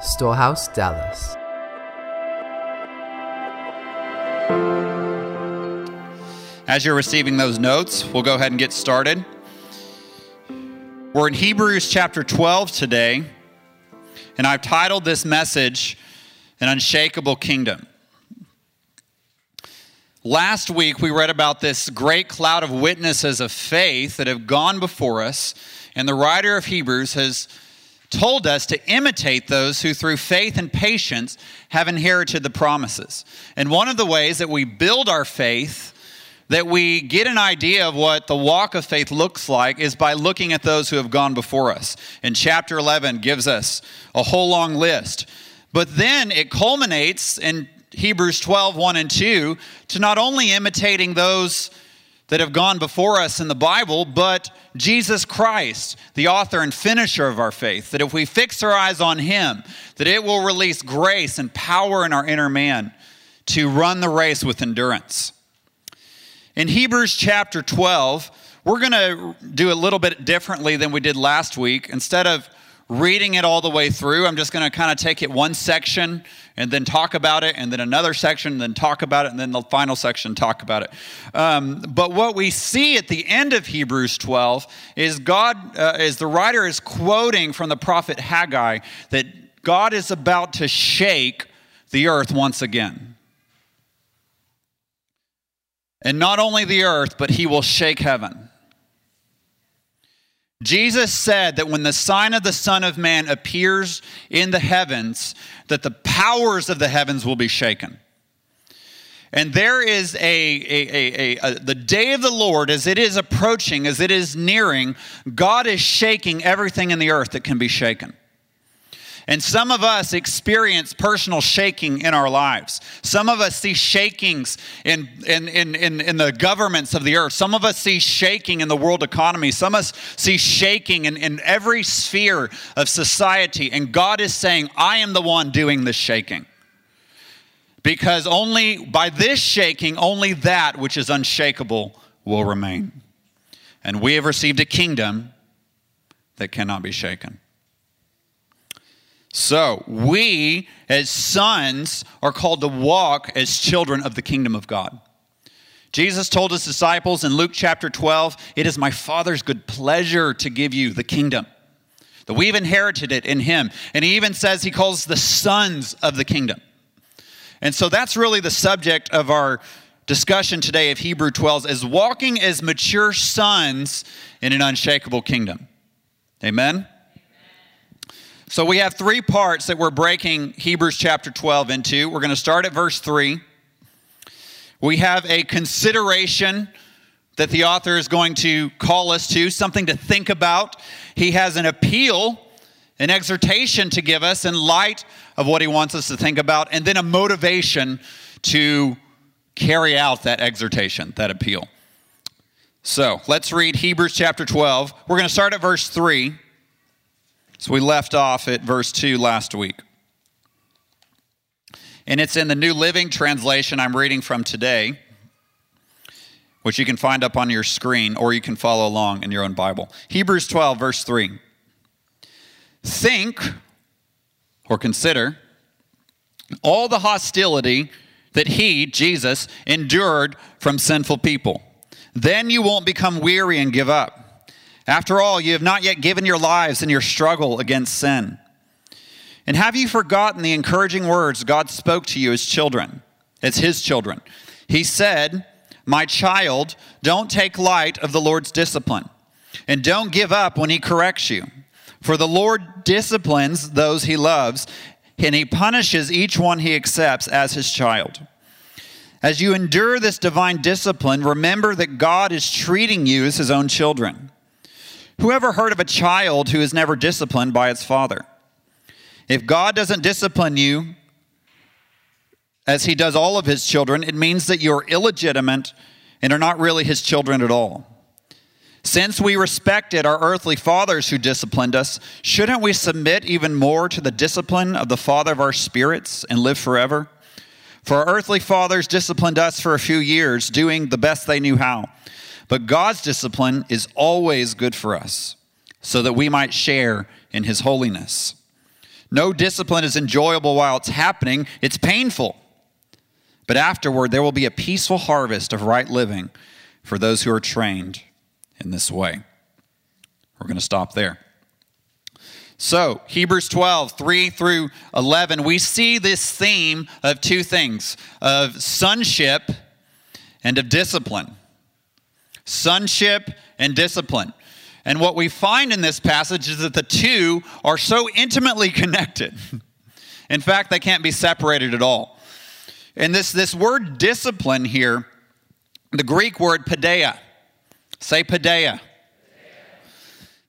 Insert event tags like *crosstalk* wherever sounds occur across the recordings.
Storehouse, Dallas. As you're receiving those notes, we'll go ahead and get started. We're in Hebrews chapter 12 today, and I've titled this message, An Unshakable Kingdom. Last week, we read about this great cloud of witnesses of faith that have gone before us, and the writer of Hebrews has told us to imitate those who, through faith and patience, have inherited the promises. And one of the ways that we build our faith that we get an idea of what the walk of faith looks like is by looking at those who have gone before us. And chapter 11 gives us a whole long list. But then it culminates in Hebrews 12, 1 and 2, to not only imitating those that have gone before us in the Bible, but Jesus Christ, the author and finisher of our faith. That if we fix our eyes on Him, that it will release grace and power in our inner man to run the race with endurance. In Hebrews chapter 12, we're going to do a little bit differently than we did last week. Instead of reading it all the way through, I'm just going to kind of take it one section and then talk about it, and then another section, and then talk about it, and then the final section, talk about it. Um, but what we see at the end of Hebrews 12 is God, uh, is the writer is quoting from the prophet Haggai that God is about to shake the earth once again. And not only the earth, but he will shake heaven. Jesus said that when the sign of the Son of Man appears in the heavens, that the powers of the heavens will be shaken. And there is a, a, a, a, the day of the Lord, as it is approaching, as it is nearing, God is shaking everything in the earth that can be shaken. And some of us experience personal shaking in our lives. Some of us see shakings in, in, in, in, in, the governments of the earth. Some of us see shaking in the world economy. Some of us see shaking in, in every sphere of society. And God is saying, I am the one doing this shaking. Because only by this shaking, only that which is unshakable will remain. And we have received a kingdom that cannot be shaken. So, we as sons are called to walk as children of the kingdom of God. Jesus told his disciples in Luke chapter 12, It is my Father's good pleasure to give you the kingdom. That we've inherited it in him. And he even says he calls the sons of the kingdom. And so that's really the subject of our discussion today of Hebrew 12 is walking as mature sons in an unshakable kingdom. Amen. So we have three parts that we're breaking Hebrews chapter 12 into. We're going to start at verse 3. We have a consideration that the author is going to call us to, something to think about. He has an appeal, an exhortation to give us in light of what he wants us to think about, and then a motivation to carry out that exhortation, that appeal. So let's read Hebrews chapter 12. We're going to start at verse 3. So we left off at verse 2 last week. And it's in the New Living Translation I'm reading from today, which you can find up on your screen or you can follow along in your own Bible. Hebrews 12, verse 3. Think or consider all the hostility that he, Jesus, endured from sinful people. Then you won't become weary and give up. After all, you have not yet given your lives in your struggle against sin. And have you forgotten the encouraging words God spoke to you as children, as His children? He said, My child, don't take light of the Lord's discipline, and don't give up when He corrects you. For the Lord disciplines those He loves, and He punishes each one He accepts as His child. As you endure this divine discipline, remember that God is treating you as His own children. Whoever heard of a child who is never disciplined by its father? If God doesn't discipline you as he does all of his children, it means that you're illegitimate and are not really his children at all. Since we respected our earthly fathers who disciplined us, shouldn't we submit even more to the discipline of the Father of our spirits and live forever? For our earthly fathers disciplined us for a few years, doing the best they knew how. But God's discipline is always good for us, so that we might share in his holiness. No discipline is enjoyable while it's happening, it's painful. But afterward, there will be a peaceful harvest of right living for those who are trained in this way. We're going to stop there. So, Hebrews 12, 3 through 11, we see this theme of two things of sonship and of discipline. Sonship and discipline. And what we find in this passage is that the two are so intimately *laughs* connected. in fact, they can't be separated at all. And this, this word discipline here, the Greek word paideia, say paideia.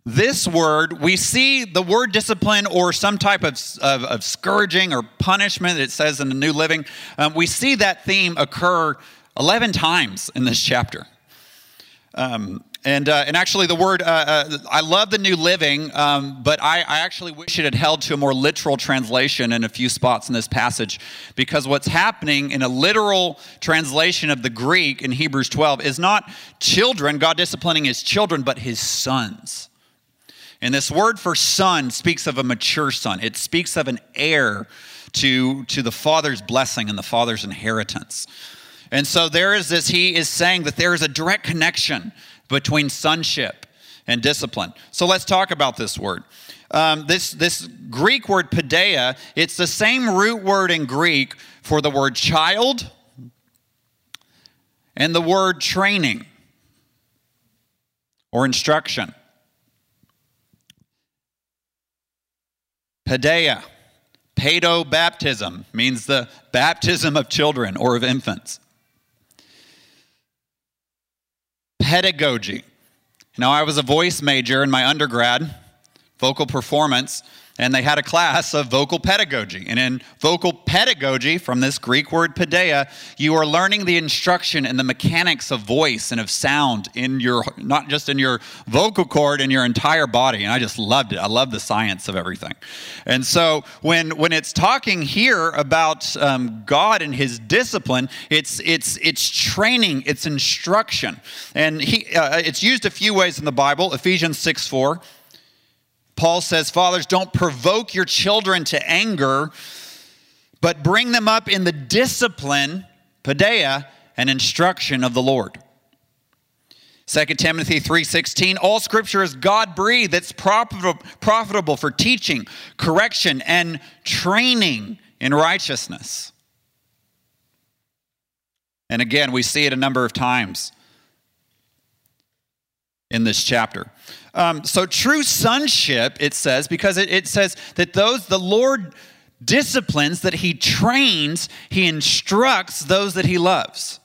This word, we see the word discipline or some type of, of, of scourging or punishment, it says in the New Living. Um, we see that theme occur 11 times in this chapter. Um, and, uh, and actually, the word, uh, uh, I love the New Living, um, but I, I, actually wish it had held to a more literal translation in a few spots in this passage. Because what's happening in a literal translation of the Greek in Hebrews 12 is not children, God disciplining his children, but his sons. And this word for son speaks of a mature son, it speaks of an heir to, to the father's blessing and the father's inheritance. And so there is this, he is saying that there is a direct connection between sonship and discipline. So let's talk about this word. Um, this, this Greek word paideia, it's the same root word in Greek for the word child and the word training or instruction. Paideia, pedo baptism, means the baptism of children or of infants. Pedagogy. Now, I was a voice major in my undergrad, vocal performance, and they had a class of vocal pedagogy. And in vocal pedagogy, from this Greek word paideia, you are learning the instruction and the mechanics of voice and of sound in your, not just in your vocal cord, in your entire body. And I just loved it. I love the science of everything. And so when, when it's talking here about um, God and his discipline, it's, it's, it's training, it's instruction. And he, uh, it's used a few ways in the Bible. Ephesians 6 4 Paul says, Fathers, don't provoke your children to anger, but bring them up in the discipline, paideia, and instruction of the Lord. 2 Timothy 3:16 All scripture is God breathed it's profitable for teaching, correction and training in righteousness. And again, we see it a number of times in this chapter. Um, so, true sonship, it says, because it, it says that those, the Lord disciplines, that He trains, He instructs those that He loves.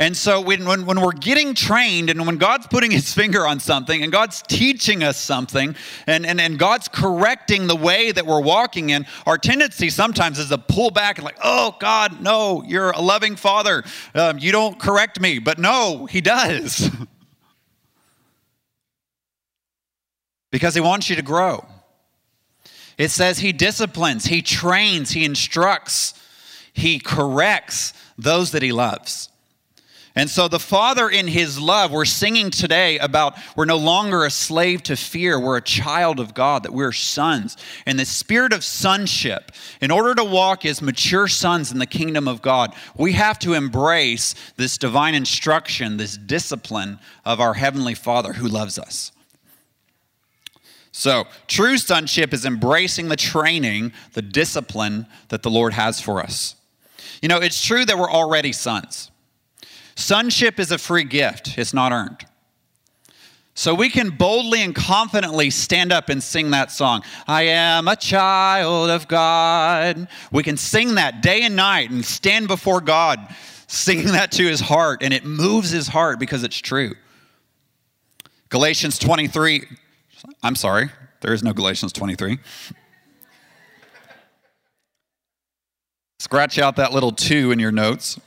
And so when, when, when, we're getting trained and when God's putting his finger on something and God's teaching us something and, and, and God's correcting the way that we're walking in, our tendency sometimes is to pull back and like, oh, God, no, you're a loving father. Um, you don't correct me. But no, he does. *laughs* because he wants you to grow. It says he disciplines, he trains, he instructs, he corrects those that he loves. And so, the Father, in His love, we're singing today about we're no longer a slave to fear. We're a child of God, that we're sons. And the spirit of sonship, in order to walk as mature sons in the kingdom of God, we have to embrace this divine instruction, this discipline of our Heavenly Father who loves us. So, true sonship is embracing the training, the discipline that the Lord has for us. You know, it's true that we're already sons. Sonship is a free gift, it's not earned. So we can boldly and confidently stand up and sing that song. I am a child of God. We can sing that day and night and stand before God singing that to his heart, and it moves his heart because it's true. Galatians 23 I'm sorry, there is no Galatians 23. Scratch out that little 2 in your notes.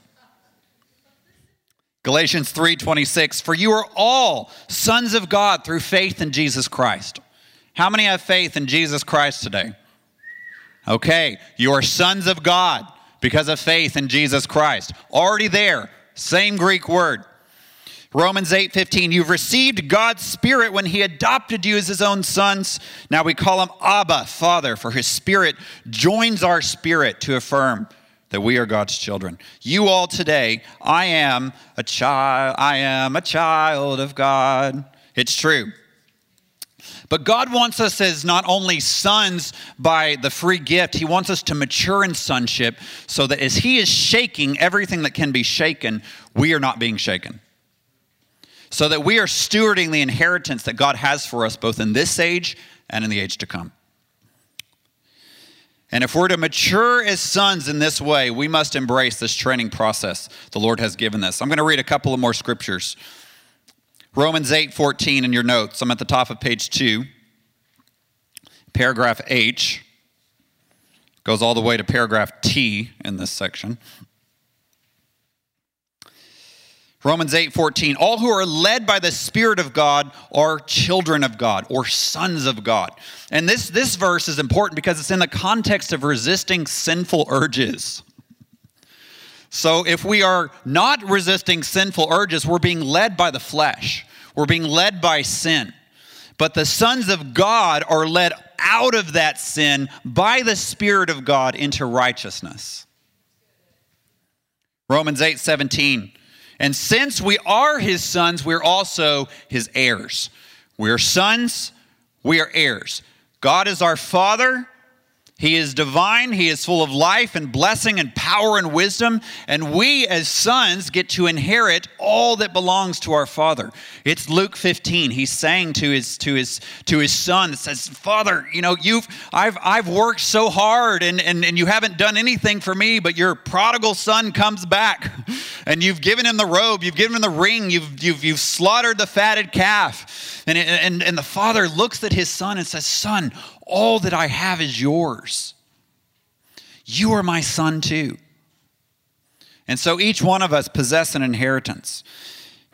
Galatians 3:26 For you are all sons of God through faith in Jesus Christ. How many have faith in Jesus Christ today? Okay, you are sons of God because of faith in Jesus Christ. Already there, same Greek word. Romans 8:15 You've received God's spirit when he adopted you as his own sons. Now we call him Abba, Father, for his spirit joins our spirit to affirm that we are God's children. You all today, I am a child, I am a child of God. It's true. But God wants us as not only sons by the free gift, He wants us to mature in sonship so that as He is shaking everything that can be shaken, we are not being shaken. So that we are stewarding the inheritance that God has for us both in this age and in the age to come. And if we're to mature as sons in this way, we must embrace this training process the Lord has given us. I'm going to read a couple of more scriptures. Romans 8 14 in your notes. I'm at the top of page 2. Paragraph H goes all the way to paragraph T in this section. Romans 8 14. All who are led by the Spirit of God are children of God or sons of God. And this, this verse is important because it's in the context of resisting sinful urges. So if we are not resisting sinful urges, we're being led by the flesh, we're being led by sin. But the sons of God are led out of that sin by the Spirit of God into righteousness. Romans 8 17. And since we are his sons, we're also his heirs. We are sons, we are heirs. God is our father, he is divine, He is full of life and blessing and power and wisdom, and we as sons get to inherit all that belongs to our Father. It's Luke 15. He's saying to his to his to his son says, Father, you know, you've I've I've worked so hard and, and, and you haven't done anything for me, but your prodigal son comes back *laughs* and you've given him the robe, you've given him the ring, you've you've you've slaughtered the fatted calf. And, and, and the father looks at his son and says, Son, all that I have is yours. You are my son too. And so each one of us possess an inheritance.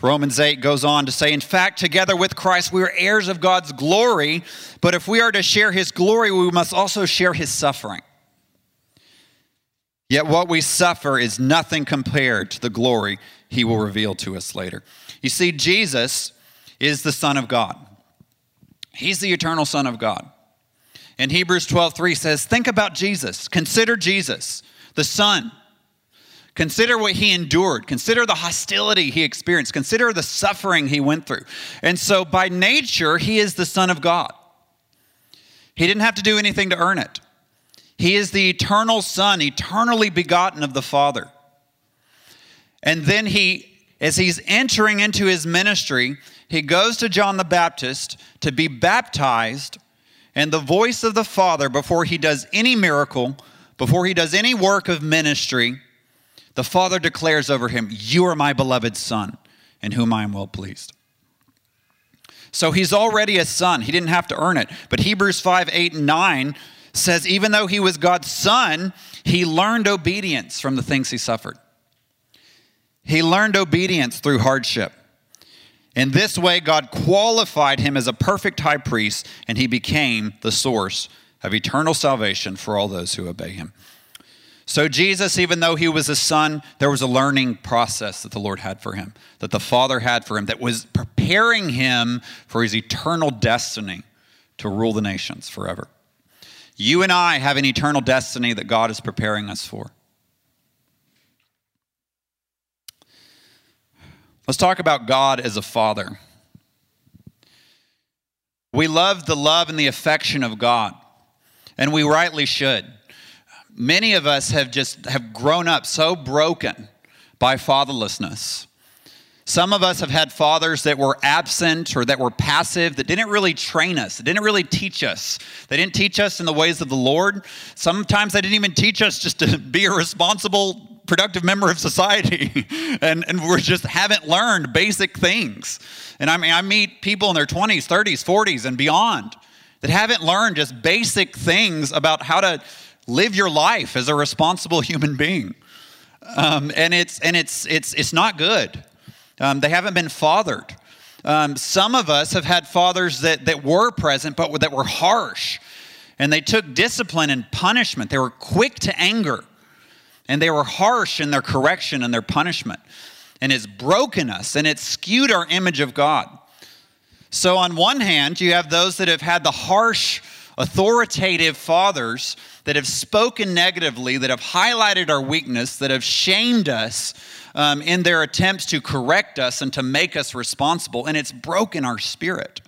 Romans 8 goes on to say, In fact, together with Christ, we are heirs of God's glory, but if we are to share his glory, we must also share his suffering. Yet what we suffer is nothing compared to the glory he will reveal to us later. You see, Jesus is the Son of God, he's the eternal Son of God. And Hebrews 12 3 says, Think about Jesus. Consider Jesus, the Son. Consider what he endured. Consider the hostility he experienced. Consider the suffering he went through. And so, by nature, he is the Son of God. He didn't have to do anything to earn it. He is the eternal Son, eternally begotten of the Father. And then he, as he's entering into his ministry, he goes to John the Baptist to be baptized and the voice of the Father before he does any miracle, before he does any work of ministry, the Father declares over him, You are my beloved Son, in whom I am well pleased. So he's already a son. He didn't have to earn it. But Hebrews 5 8 and 9 says, even though he was God's son, he learned obedience from the things he suffered. He learned obedience through hardship. In this way, God qualified him as a perfect high priest, and he became the source of eternal salvation for all those who obey him. So, Jesus, even though he was a son, there was a learning process that the Lord had for him, that the Father had for him, that was preparing him for his eternal destiny to rule the nations forever. You and I have an eternal destiny that God is preparing us for. Let's talk about God as a father. We love the love and the affection of God, and we rightly should. Many of us have just have grown up so broken by fatherlessness. Some of us have had fathers that were absent or that were passive, that didn't really train us, that didn't really teach us. They didn't teach us in the ways of the Lord. Sometimes they didn't even teach us just to be a responsible productive member of society *laughs* and, and we just haven't learned basic things. And I mean, I meet people in their 20s, 30s, 40s, and beyond that haven't learned just basic things about how to live your life as a responsible *laughs* human being. Um, and it's, and it's, it's, it's not good. Um, they haven't been fathered. Um, some of us have had fathers that, that were present, but that were harsh. And they took discipline and punishment. They were quick to anger and they were harsh in their correction and their punishment. and it's broken us and it's skewed our image of God. So, on one hand, you have those that have had the harsh, authoritative fathers that have spoken negatively, that have highlighted our weakness, that have shamed us um, in their attempts to correct us and to make us responsible, and it's broken our spirit.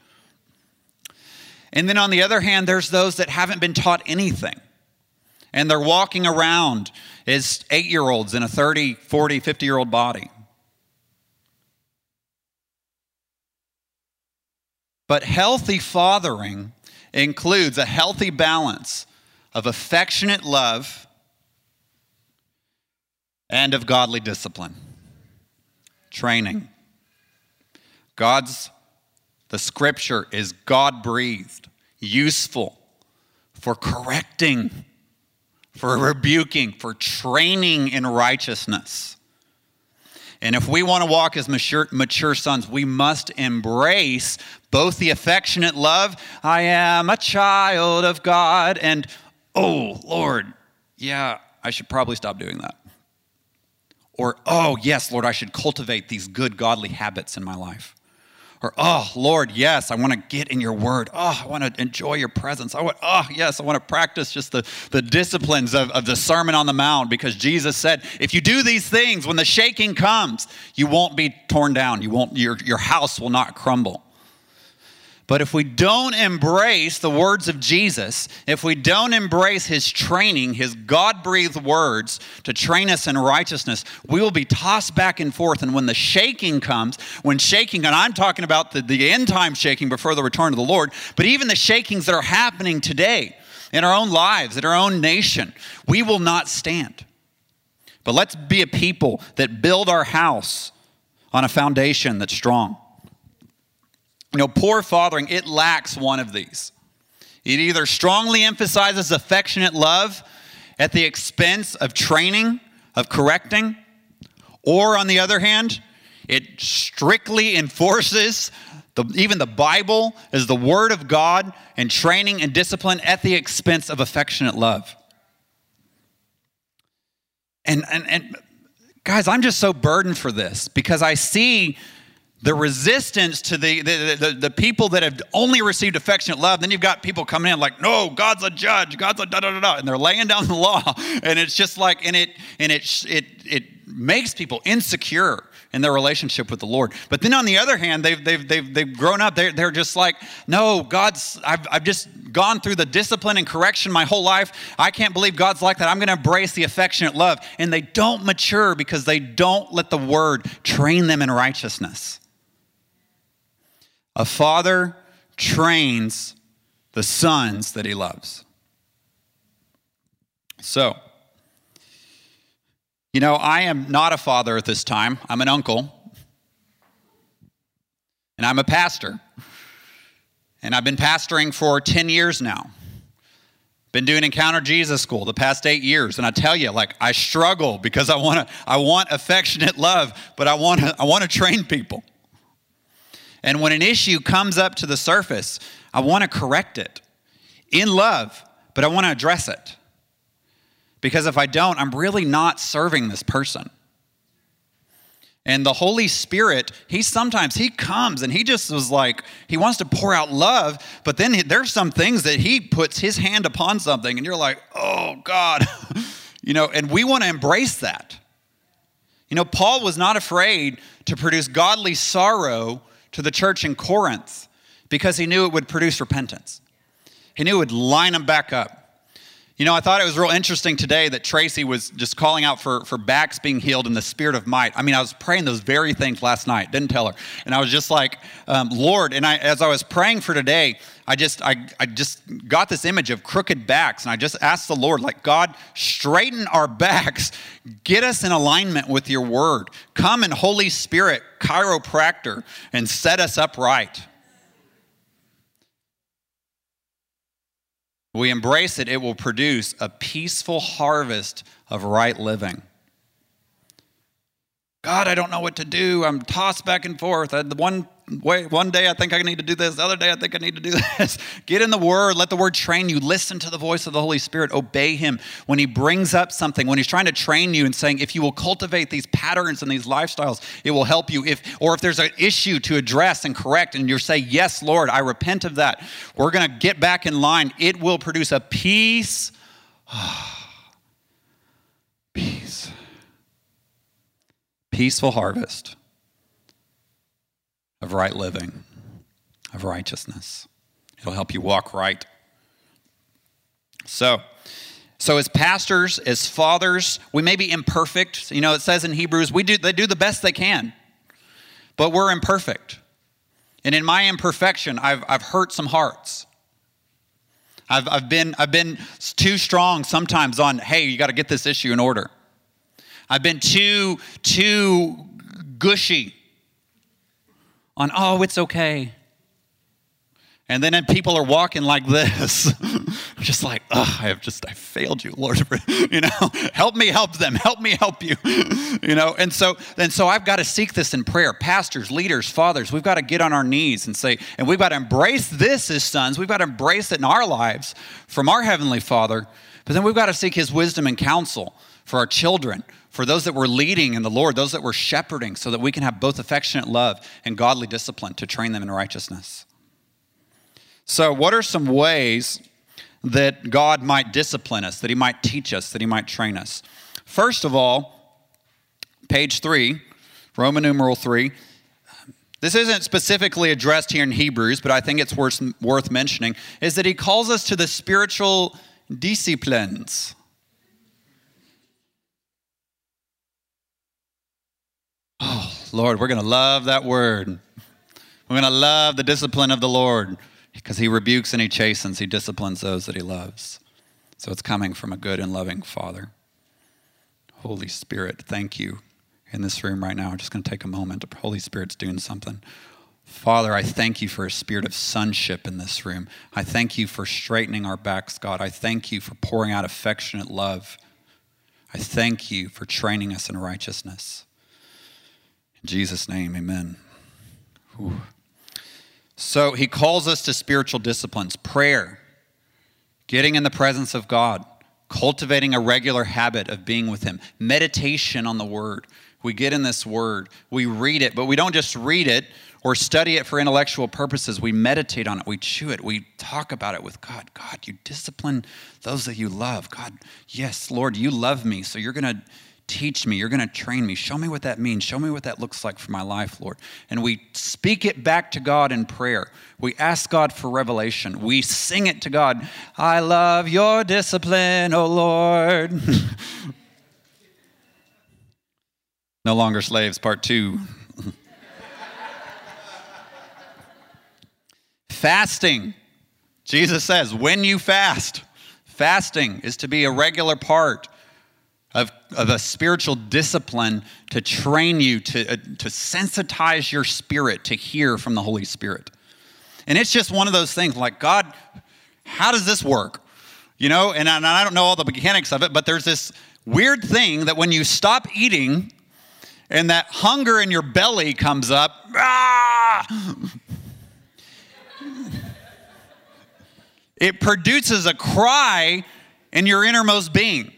And then on the other hand, there's those that haven't been taught anything. And they're walking around as eight year olds in a 30, 40, 50 year old body. But healthy fathering includes a healthy balance of affectionate love and of godly discipline, training. God's, the scripture is God breathed, useful for correcting, for rebuking, for training in righteousness. And if we want to walk as mature, mature sons, we must embrace both the affectionate love, I am a child of God, and oh, Lord, yeah, I should probably stop doing that. Or, oh, yes, Lord, I should cultivate these good godly habits in my life. Or, oh, Lord, yes, I want to get in your word. Oh, I want to enjoy your presence. I want, oh, yes, I want to practice just the, the disciplines of, of the Sermon on the Mount because Jesus said, if you do these things, when the shaking comes, you won't be torn down. You won't, your, your house will not crumble. But if we don't embrace the words of Jesus, if we don't embrace his training, his God breathed words to train us in righteousness, we will be tossed back and forth. And when the shaking comes, when shaking, and I'm talking about the, the end time shaking before the return of the Lord, but even the shakings that are happening today in our own lives, in our own nation, we will not stand. But let's be a people that build our house on a foundation that's strong. You know, poor fathering, it lacks one of these. It either strongly emphasizes affectionate love at the expense of training, of correcting, or on the other hand, it strictly enforces the, even the Bible as the Word of God and training and discipline at the expense of affectionate love. And, and, and guys, I'm just so burdened for this because I see the resistance to the, the, the, the, people that have only received affectionate love. Then you've got people coming in like, no, God's a judge, God's a da da da da, and they're laying down the *laughs* law, and it's just like, and it and it it it makes people insecure in their relationship with the Lord. But then on the other hand, they've they've they've, they've grown up. They're, they're just like, no, God's. I've I've just gone through the discipline and correction my whole life. I can't believe God's like that. I'm going to embrace the affectionate love, and they don't mature because they don't let the Word train them in righteousness. A father trains the sons that he loves. So, you know, I am not a father at this time, I'm an uncle, and I'm a pastor. And I've been pastoring for 10 years now. Been doing Encounter Jesus School the past eight years, and I tell you, like I struggle because I want to, I want affectionate love, but I want to, I want to train people. And when an issue comes up to the surface, I want to correct it in love, but I want to address it. Because if I don't, I'm really not serving this person. And the Holy Spirit, he sometimes he comes and he just was like he wants to pour out love, but then there's some things that he puts his hand upon something and you're like, "Oh God." *laughs* you know, and we want to embrace that. You know, Paul was not afraid to produce godly sorrow to the church in Corinth because he knew it would produce repentance. He knew it would line them back up. You know, I thought it was real interesting today that Tracy was just calling out for, for backs being healed in the spirit of might. I mean, I was praying those very things last night, didn't tell her. And I was just like, um, Lord, and I, as I was praying for today, I just, I, I just got this image of crooked backs. And I just asked the Lord, like, God, straighten our backs, get us in alignment with your word. Come in Holy Spirit, chiropractor, and set us upright. We embrace it, it will produce a peaceful harvest of right living. God, I don't know what to do. I'm tossed back and forth. I, one way, one day I think I need to do this. The other day I think I need to do *laughs* this. Get in the Word. Let the Word train you. Listen to the voice of the Holy Spirit. Obey Him when He brings up something. When He's trying to train you and saying, if you will cultivate these patterns and these lifestyles, it will help you. If or if there's an issue to address and correct, and you say, yes, Lord, I repent of that. We're going to get back in line. It will produce a peace. *sighs* peace peaceful harvest of right living, of righteousness. It'll help you walk right. So, so as pastors, as fathers, we may be imperfect. You know, it says in Hebrews, we do they do the best they can, but we're imperfect. And in my imperfection, I've, I've hurt some hearts. I've, I've, been, I've been too strong sometimes on, hey, you got to get this issue in order. I've been too, too gushy on, oh, it's okay. And then people are walking like this. *laughs* just like, oh, I have just, I failed you, Lord. *laughs* you know, help me help them. Help me help you. *laughs* you know, and so, and so I've got to seek this in prayer. Pastors, leaders, fathers, we've got to get on our knees and say, and we've got to embrace this as sons. We've got to embrace it in our lives from our Heavenly Father. But then we've got to seek His wisdom and counsel for our children, for those that we're leading in the Lord, those that we're shepherding, so that we can have both affectionate love and godly discipline to train them in righteousness. So, what are some ways that God might discipline us, that He might teach us, that He might train us? First of all, page three, Roman numeral three. This isn't specifically addressed here in Hebrews, but I think it's worth, worth mentioning, is that he calls us to the spiritual disciplines. Oh, Lord, we're going to love that word. We're going to love the discipline of the Lord because he rebukes and he chastens, he disciplines those that he loves. So it's coming from a good and loving Father. Holy Spirit, thank you in this room right now. I'm just going to take a moment. Holy Spirit's doing something. Father, I thank you for a spirit of sonship in this room. I thank you for straightening our backs, God. I thank you for pouring out affectionate love. I thank you for training us in righteousness. In Jesus' name, amen. Whew. So he calls us to spiritual disciplines prayer, getting in the presence of God, cultivating a regular habit of being with Him, meditation on the Word. We get in this Word, we read it, but we don't just read it or study it for intellectual purposes. We meditate on it, we chew it, we talk about it with God. God, you discipline those that you love. God, yes, Lord, you love me, so you're going to teach me. You're going to train me. Show me what that means. Show me what that looks like for my life, Lord. And we speak it back to God in prayer. We ask God for revelation. We sing it to God. I love your discipline, O Lord. *laughs* no longer slaves, part two. *laughs* Fasting. Jesus says, when you fast, fasting is to be a regular part of, of a spiritual discipline to train you to, uh, to sensitize your spirit to hear from the Holy Spirit. And it's just one of those things like, God, how does this work? You know, and I, and I don't know all the mechanics of it, but there's this weird thing that when you stop eating and that hunger in your belly comes up, ah, *laughs* it produces a cry in your innermost being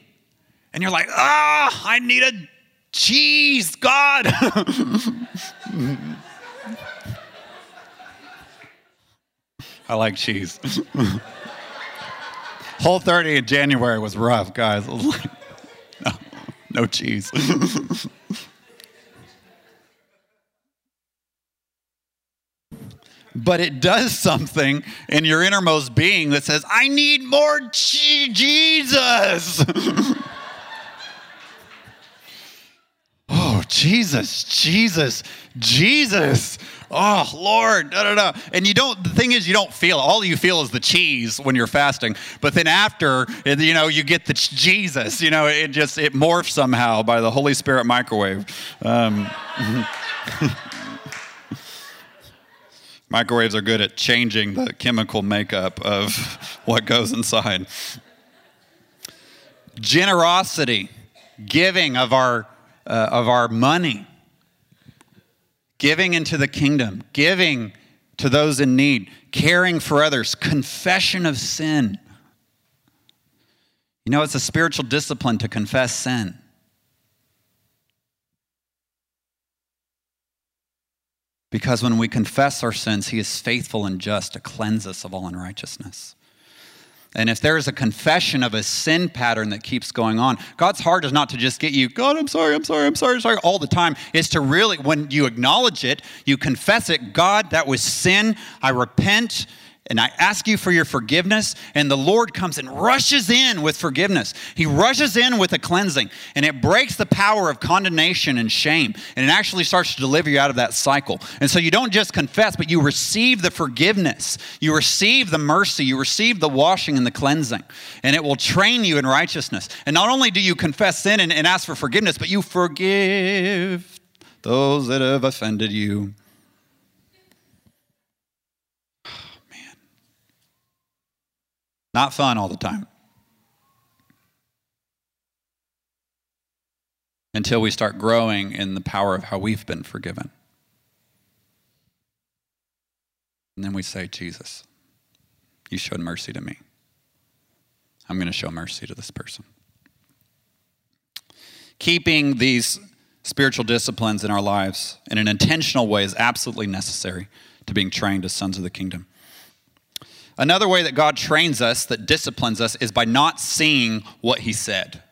and you're like, ah, oh, I need a cheese, God. *laughs* I like cheese. *laughs* Whole 30 in January was rough, guys. Was *laughs* like, no, no cheese. but it does something in your innermost being that says, I need more cheese, Jesus. Jesus, Jesus, Jesus. Oh, Lord, da, da, da. And you don't, the thing is, you don't feel, all you feel is the cheese when you're fasting. But then after, you know, you get the Jesus, you know, it just, it morphs somehow by the Holy Spirit microwave. Um, *laughs* microwaves are good at changing the chemical makeup of what goes inside. Generosity, giving of our uh, of our money giving into the kingdom, giving to those in need, caring for others, confession of sin. You know, it's a spiritual discipline to confess sin. Because when we confess our sins, He is faithful and just to cleanse us of all unrighteousness. And if there is a confession of a sin pattern that keeps going on, God's heart is not to just get you, God, I'm sorry, I'm sorry, I'm sorry, sorry, all the time. It's to really, when you acknowledge it, you confess it, God, that was sin. I repent and I ask you for your forgiveness. And the Lord comes and rushes in with forgiveness. He rushes in with a cleansing, and it breaks the power of condemnation and shame. And it actually starts to deliver you out of that cycle. And so you don't just confess, but you receive the forgiveness. You receive the mercy. You receive the washing and the cleansing. And it will train you in righteousness. And not only do you confess sin and, and ask for forgiveness, but you forgive those that have offended you. Not fun all the time. Until we start growing in the power of how we've been forgiven. And then we say, Jesus, you showed mercy to me. I'm going to show mercy to this person. Keeping these spiritual disciplines in our lives in an intentional way is absolutely necessary to being trained as sons of the kingdom. Another way that God trains us, that disciplines us, is by not seeing what He said.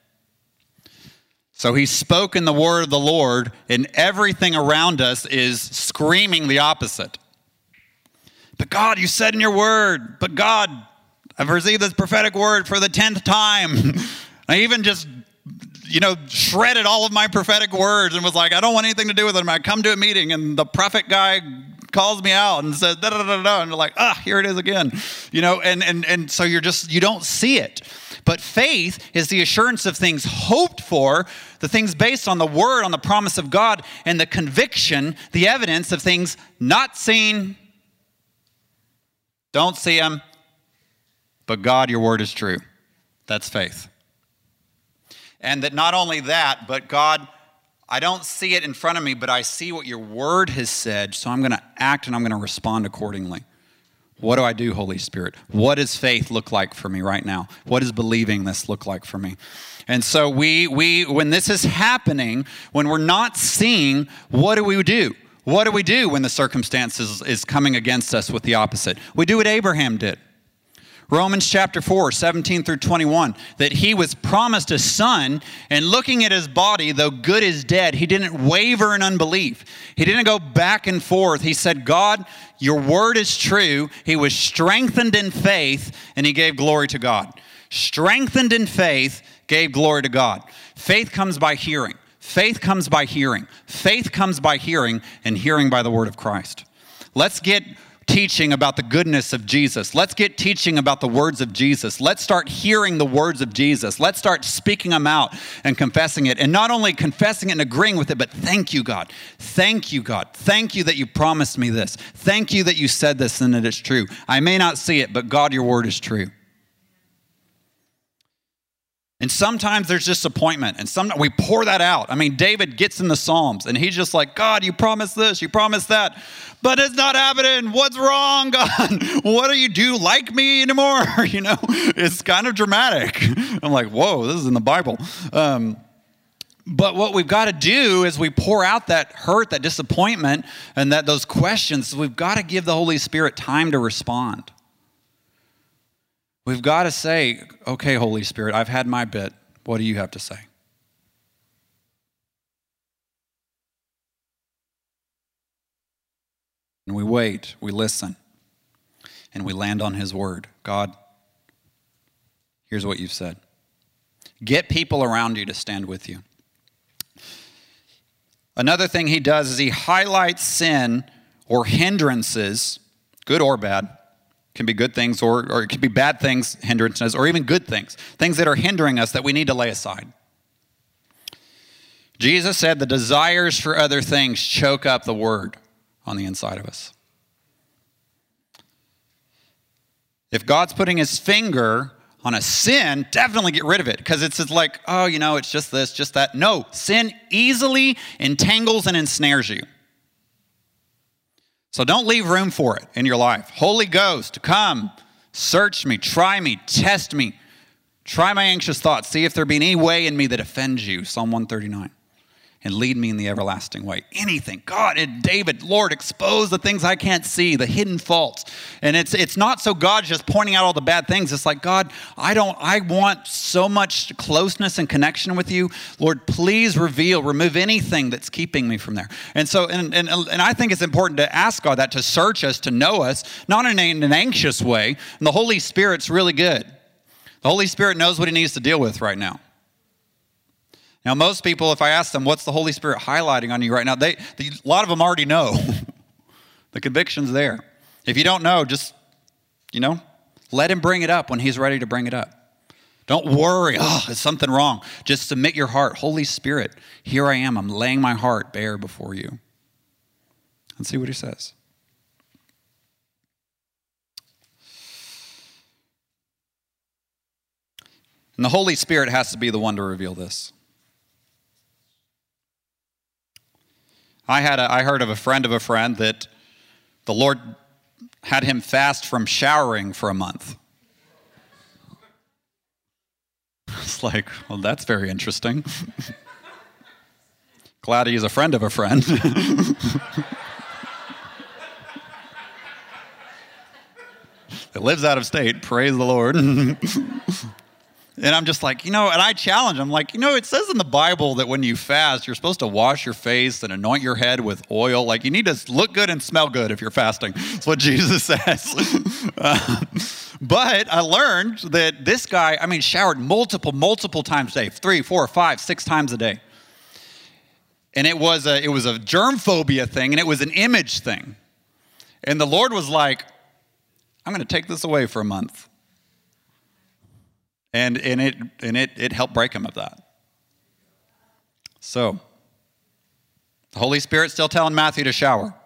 So He's spoken the word of the Lord, and everything around us is screaming the opposite. But God, you said in your word, but God, I've received this prophetic word for the tenth time. *laughs* I even just you know, shredded all of my prophetic words and was like, I don't want anything to do with them. I come to a meeting and the prophet guy calls me out and says da da da da, and you're like, ah, here it is again, you know, and and and so you're just you don't see it. But faith is the assurance of things hoped for, the things based on the word, on the promise of God, and the conviction, the evidence of things not seen. Don't see them, but God, your word is true. That's faith. And that not only that, but God I don't see it in front of me, but I see what your word has said, so I'm going to act and I'm going to respond accordingly. What do I do, Holy Spirit? What does faith look like for me right now? What does believing this look like for me? And so we we when this is happening, when we're not seeing, what do we do? What do we do when the circumstances is coming against us with the opposite? We do what Abraham did. Romans chapter 4, 17 through 21, that he was promised a son, and looking at his body, though good is dead, he didn't waver in unbelief. He didn't go back and forth. He said, God, your word is true. He was strengthened in faith, and he gave glory to God. Strengthened in faith, gave glory to God. Faith comes by hearing. Faith comes by hearing. Faith comes by hearing, and hearing by the word of Christ. Let's get teaching about the goodness of Jesus. Let's get teaching about the words of Jesus. Let's start hearing the words of Jesus. Let's start speaking them out and confessing it. And not only confessing it and agreeing with it, but thank you, God. Thank you, God. Thank you that you promised me this. Thank you that you said this and that it's true. I may not see it, but God, your word is true. And sometimes there's disappointment, and sometimes we pour that out. I mean, David gets in the Psalms, and he's just like, God, you promised this, you promised that, but it's not happening. What's wrong, *laughs* God? what do you do like me anymore? *laughs* you know, it's kind of dramatic. *laughs* I'm like, whoa, this is in the Bible. Um, but what we've got to do is we pour out that hurt, that disappointment, and that those questions. We've got to give the Holy Spirit time to respond. We've got to say, okay, Holy Spirit, I've had my bit. What do you have to say? And we wait, we listen, and we land on His word. God, here's what you've said. Get people around you to stand with you. Another thing He does is He highlights sin or hindrances, good or bad, can be good things or, or it can be bad things, hindrances, or even good things, things that are hindering us that we need to lay aside. Jesus said the desires for other things choke up the word on the inside of us. If God's putting his finger on a sin, definitely get rid of it because it's like, oh, you know, it's just this, just that. No, sin easily entangles and ensnares you. So don't leave room for it in your life. Holy Ghost, come, search me, try me, test me, try my anxious thoughts, see if there be any way in me that offends you. Psalm 139 and lead me in the everlasting way. Anything. God and David, Lord, expose the things I can't see, the hidden faults. And it's it's not so God's just pointing out all the bad things. It's like, God, I don't I want so much closeness and connection with you. Lord, please reveal, remove anything that's keeping me from there. And so and and, and I think it's important to ask God that to search us, to know us, not in, an anxious way. And the Holy Spirit's really good. The Holy Spirit knows what he needs to deal with right now. Now, most people, if I ask them, what's the Holy Spirit highlighting on you right now? They, a lot of them already know. *laughs* the conviction's there. If you don't know, just, you know, let him bring it up when he's ready to bring it up. Don't worry, oh, is something wrong? Just submit your heart. Holy Spirit, here I am. I'm laying my heart bare before you. And see what he says. And the Holy Spirit has to be the one to reveal this. I had a, I heard of a friend of a friend that the Lord had him fast from showering for a month. *laughs* It's like, well, that's very interesting. *laughs* Glad he's a friend of a friend. *laughs* that lives out of state. Praise the Lord. And I'm just like, you know, and I challenge them, like, you know, it says in the Bible that when you fast, you're supposed to wash your face and anoint your head with oil. Like, you need to look good and smell good if you're fasting. That's what *laughs* Jesus says. *laughs* uh, but I learned that this guy, I mean, showered multiple, multiple times a day three, four, five, six times a day. And it was a, it was a germ phobia thing and it was an image thing. And the Lord was like, I'm going to take this away for a month. And, and, it, and it, it helped break him of that. So, the Holy Spirit still telling Matthew to shower. *laughs*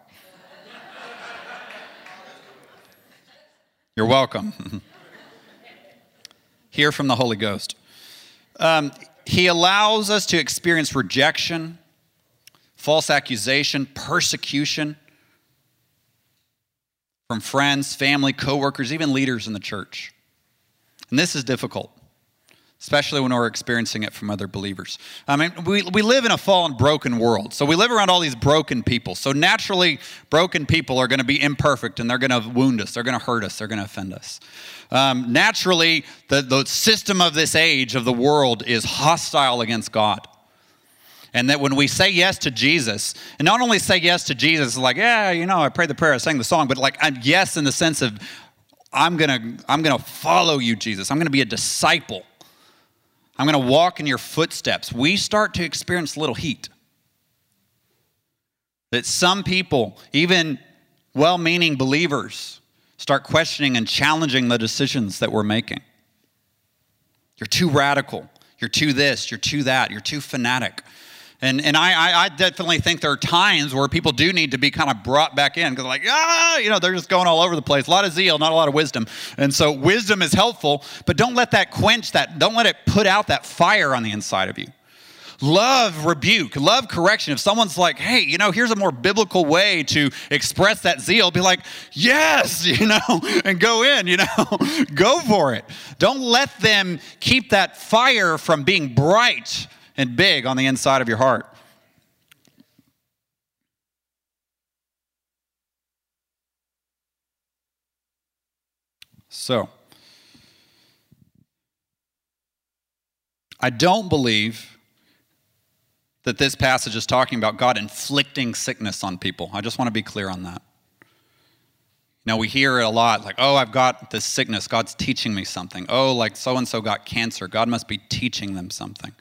You're welcome. *laughs* Hear from the Holy Ghost. Um, he allows us to experience rejection, false accusation, persecution from friends, family, coworkers, even leaders in the church. And this is difficult, especially when we're experiencing it from other believers. I mean, we, we live in a fallen, broken world. So we live around all these broken people. So naturally, broken people are going to be imperfect and they're going to wound us, they're going to hurt us, they're going to offend us. Um, naturally, the, the system of this age of the world is hostile against God. And that when we say yes to Jesus, and not only say yes to Jesus, like, yeah, you know, I prayed the prayer, I sang the song, but like, I'm yes in the sense of I'm to I'm to follow you, Jesus. I'm to be a disciple. I'm going to walk in your footsteps. We start to experience little heat. That some people, even well meaning believers, start questioning and challenging the decisions that we're making. You're too radical. You're too this. You're too that. You're too fanatic. And, and I, I definitely think there are times where people do need to be kind of brought back in because, like, ah, you know, they're just going all over the place. A lot of zeal, not a lot of wisdom. And so, wisdom is helpful, but don't let that quench that, don't let it put out that fire on the inside of you. Love rebuke, love correction. If someone's like, hey, you know, here's a more biblical way to express that zeal, be like, yes, *laughs* you know, and go in, you know, *laughs* go for it. Don't let them keep that fire from being bright and big on the inside of your heart. So, I don't believe that this passage is talking about God inflicting sickness on people. I just want to be clear on that. Now, we hear it a lot like, oh, I've got this sickness. God's teaching me something. Oh, like so and so got cancer. God must be teaching them something.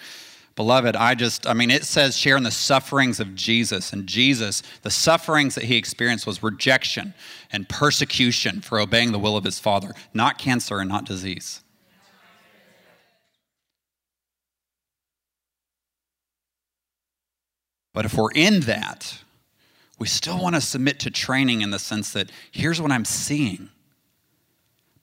Beloved, I just, I mean, it says sharing the sufferings of Jesus. And Jesus, the sufferings that he experienced was rejection and persecution for obeying the will of his Father, not cancer and not disease. But if we're in that, we still want to submit to training in the sense that here's what I'm seeing.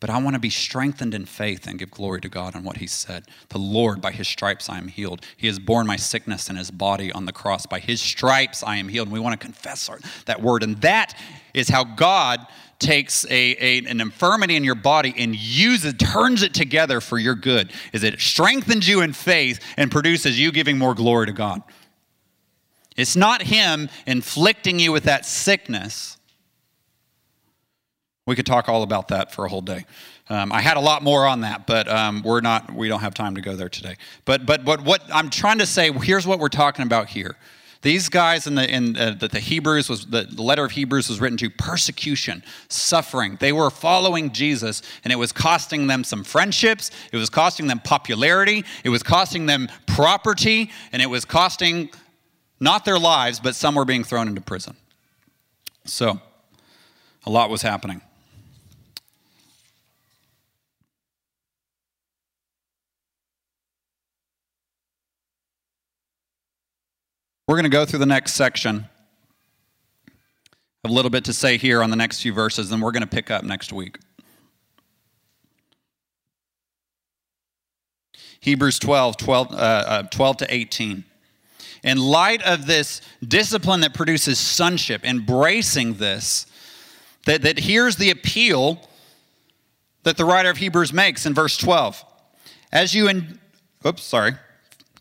But I want to be strengthened in faith and give glory to God on what He said. The Lord, by His stripes I am healed. He has borne my sickness in His body on the cross. By His stripes I am healed. And we want to confess our, that word. And that is how God takes a, a, an infirmity in your body and uses turns it together for your good. Is it strengthens you in faith and produces you giving more glory to God. It's not Him inflicting you with that sickness we could talk all about that for a whole day. Um, I had a lot more on that, but um, we're not. We don't have time to go there today. But but but what I'm trying to say here's what we're talking about here. These guys in the in uh, the, the Hebrews was the letter of Hebrews was written to persecution, suffering. They were following Jesus, and it was costing them some friendships. It was costing them popularity. It was costing them property, and it was costing not their lives, but some were being thrown into prison. So, a lot was happening. We're going to go through the next section. A little bit to say here on the next few verses, and we're going to pick up next week. Hebrews 12, 12, uh, uh, 12 to 18. In light of this discipline that produces sonship, embracing this, that, that here's the appeal that the writer of Hebrews makes in verse 12. As you, in, oops, sorry,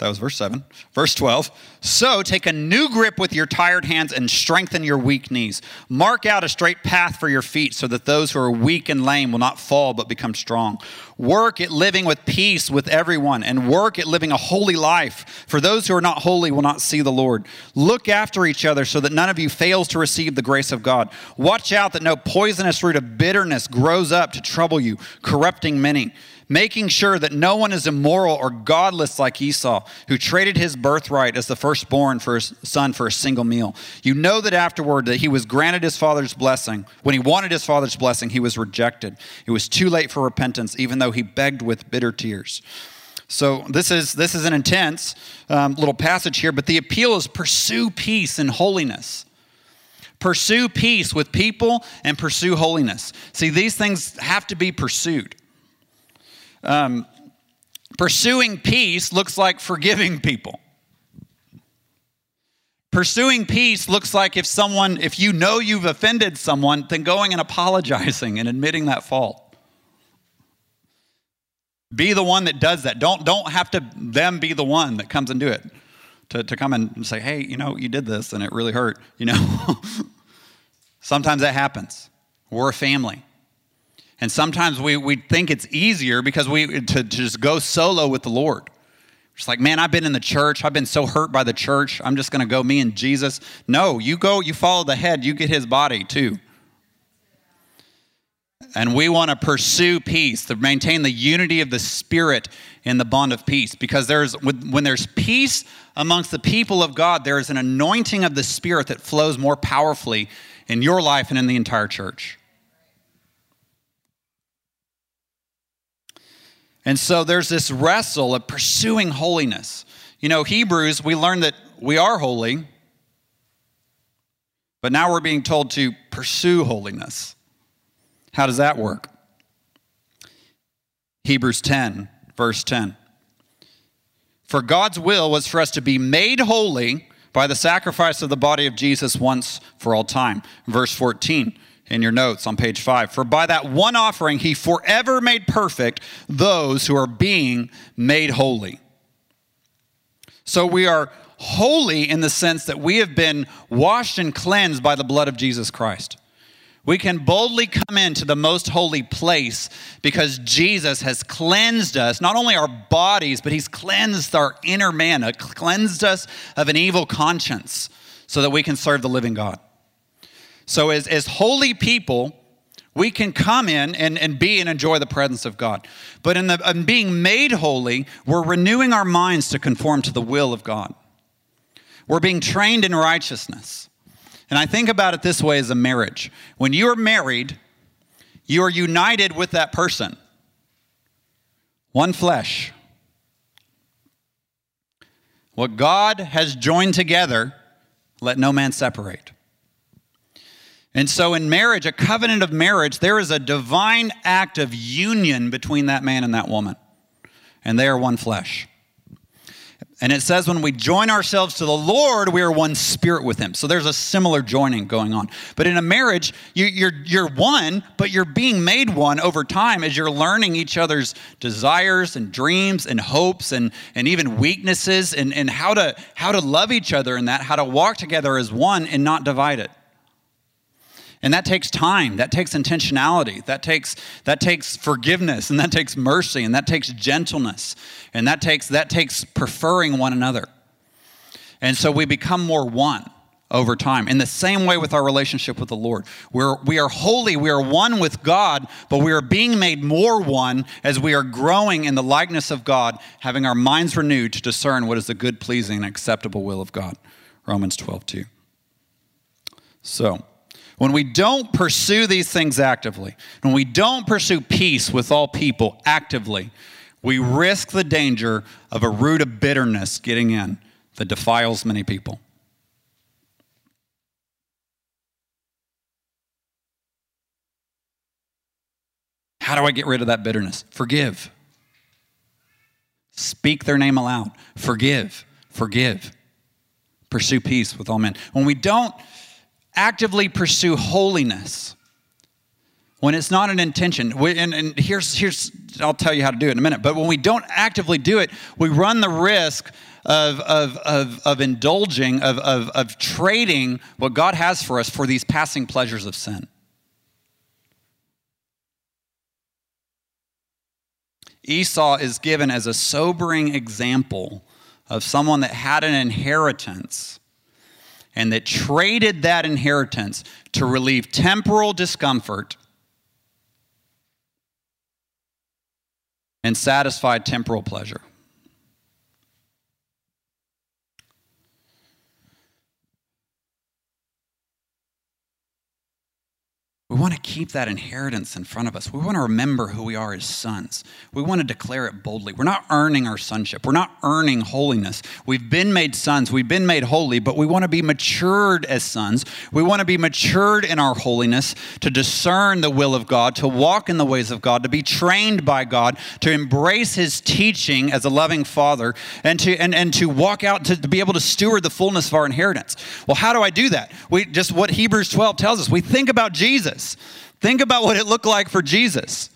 that was verse 7. Verse 12. So take a new grip with your tired hands and strengthen your weak knees. Mark out a straight path for your feet so that those who are weak and lame will not fall but become strong. Work at living with peace with everyone and work at living a holy life. For those who are not holy will not see the Lord. Look after each other so that none of you fails to receive the grace of God. Watch out that no poisonous root of bitterness grows up to trouble you, corrupting many making sure that no one is immoral or godless like Esau, who traded his birthright as the firstborn for his son for a single meal. You know that afterward that he was granted his father's blessing. When he wanted his father's blessing, he was rejected. It was too late for repentance, even though he begged with bitter tears. So this is this is an intense um, little passage here, but the appeal is pursue peace and holiness. Pursue peace with people and pursue holiness. See, these things have to be pursued. Um, pursuing peace looks like forgiving people. Pursuing peace looks like if someone, if you know you've offended someone, then going and apologizing and admitting that fault. Be the one that does that. Don't, don't have to them be the one that comes and do it. To, to come and say, hey, you know, you did this and it really hurt. You know, *laughs* sometimes that happens. We're a family. And sometimes we, we think it's easier because we to, to just go solo with the Lord. It's like, man, I've been in the church. I've been so hurt by the church. I'm just going to go me and Jesus. No, you go, you follow the head, you get his body too. And we want to pursue peace, to maintain the unity of the Spirit in the bond of peace. Because there's, when there's peace amongst the people of God, there is an anointing of the Spirit that flows more powerfully in your life and in the entire church. And so there's this wrestle of pursuing holiness. You know, Hebrews, we learn that we are holy, but now we're being told to pursue holiness. How does that work? Hebrews 10, verse 10. For God's will was for us to be made holy by the sacrifice of the body of Jesus once for all time. Verse 14 in your notes on page five. For by that one offering, he forever made perfect those who are being made holy. So we are holy in the sense that we have been washed and cleansed by the blood of Jesus Christ. We can boldly come into the most holy place because Jesus has cleansed us, not only our bodies, but He's cleansed our inner man, uh, cleansed us of an evil conscience so that we can serve the living God. So, as, as holy people, we can come in and, and be and enjoy the presence of God. But in, the, in being made holy, we're renewing our minds to conform to the will of God. We're being trained in righteousness. And I think about it this way as a marriage. When you are married, you are united with that person, one flesh. What God has joined together, let no man separate. And so, in marriage, a covenant of marriage, there is a divine act of union between that man and that woman, and they are one flesh. And it says when we join ourselves to the Lord, we are one spirit with Him. So there's a similar joining going on. But in a marriage, you, are you're, you're one, but you're being made one over time as you're learning each other's desires and dreams and hopes and, and even weaknesses and, and how, to, how to love each other in that, how to walk together as one and not divided. And that takes time, that takes intentionality, that takes, that takes forgiveness, and that takes mercy, and that takes gentleness, and that takes, that takes preferring one another. And so we become more one over time. In the same way with our relationship with the Lord. We're, we are holy, we are one with God, but we are being made more one as we are growing in the likeness of God, having our minds renewed to discern what is the good, pleasing, and acceptable will of God. Romans 12, 2. So, when we don't pursue these things actively, when we don't pursue peace with all people actively, we risk the danger of a root of bitterness getting in that defiles many people. How do I get rid of that bitterness? Forgive. Speak their name aloud. Forgive. Forgive. Pursue peace with all men. When we don't actively pursue holiness when it's not an intention. And, and, here's, here's, I'll tell you how to do it in a minute. But when we don't actively do it, we run the risk of, of, of, of indulging, of, of, of trading what God has for us for these passing pleasures of sin. Esau is given as a sobering example of someone that had an inheritance and that traded that inheritance to relieve temporal discomfort and satisfy temporal pleasure. We want to keep that inheritance in front of us. We want to remember who we are as sons. We want to declare it boldly. We're not earning our sonship. We're not earning holiness. We've been made sons. We've been made holy, but we want to be matured as sons. We want to be matured in our holiness, to discern the will of God, to walk in the ways of God, to be trained by God, to embrace his teaching as a loving father, and to, and, and to walk out to, to be able to steward the fullness of our inheritance. Well, how do I do that? We just what Hebrews 12 tells us. We think about Jesus. Jesus. Think about what it looked like for Jesus.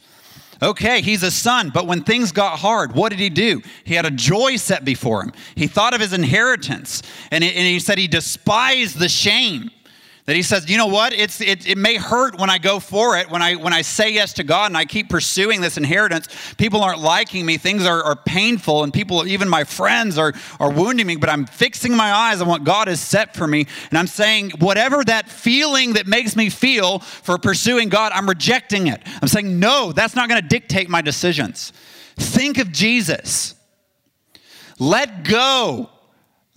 Okay, he's a son, but when things got hard, what did he do? He had a joy set before him. He thought of his inheritance, and he said he despised the shame that he says, you know what? It's, it, it may hurt when I go for it, when I, when I say yes to God and I keep pursuing this inheritance. People aren't liking me. Things are, are painful, and people, even my friends, are, are wounding me, but I'm fixing my eyes on what God has set for me. And I'm saying, whatever that feeling that makes me feel for pursuing God, I'm rejecting it. I'm saying, no, that's not going to dictate my decisions. Think of Jesus. Let go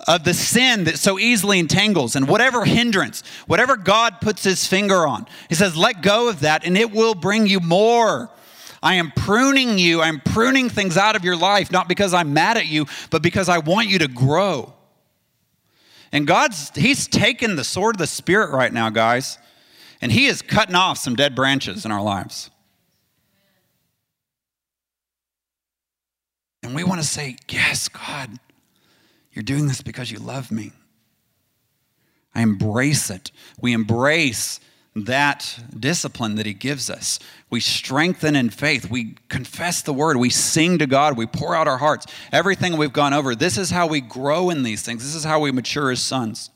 of the sin that so easily entangles and whatever hindrance, whatever God puts his finger on. He says, let go of that and it will bring you more. I am pruning you. I'm pruning things out of your life, not because I'm mad at you, but because I want you to grow. And God's, He's taken the sword of the Spirit right now, guys, and He is cutting off some dead branches in our lives. And we want to say, Yes, God, you're doing this because you love me. I embrace it. We embrace that discipline that He gives us. We strengthen in faith. We confess the word. We sing to God. We pour out our hearts. Everything we've gone over. This is how we grow in these things. This is how we mature as sons.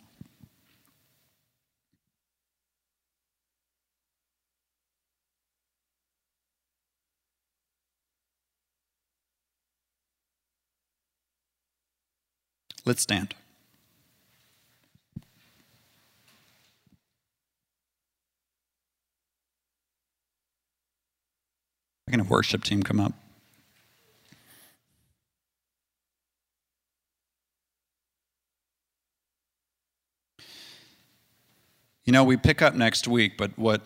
Let's stand. I'm going to worship team come up. You know, we pick up next week, but what,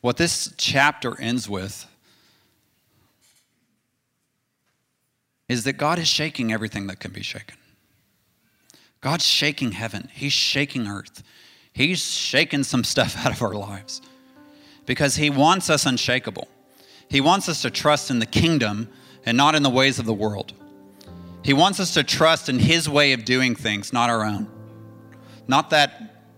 what this chapter ends with is that God is shaking everything that can be shaken. God's shaking heaven, He's shaking earth. He's shaking some stuff *laughs* out of our lives because He wants us unshakable. He wants us to trust in the kingdom and not in the ways of the world. He wants us to trust in His way of doing things, not our own. Not that,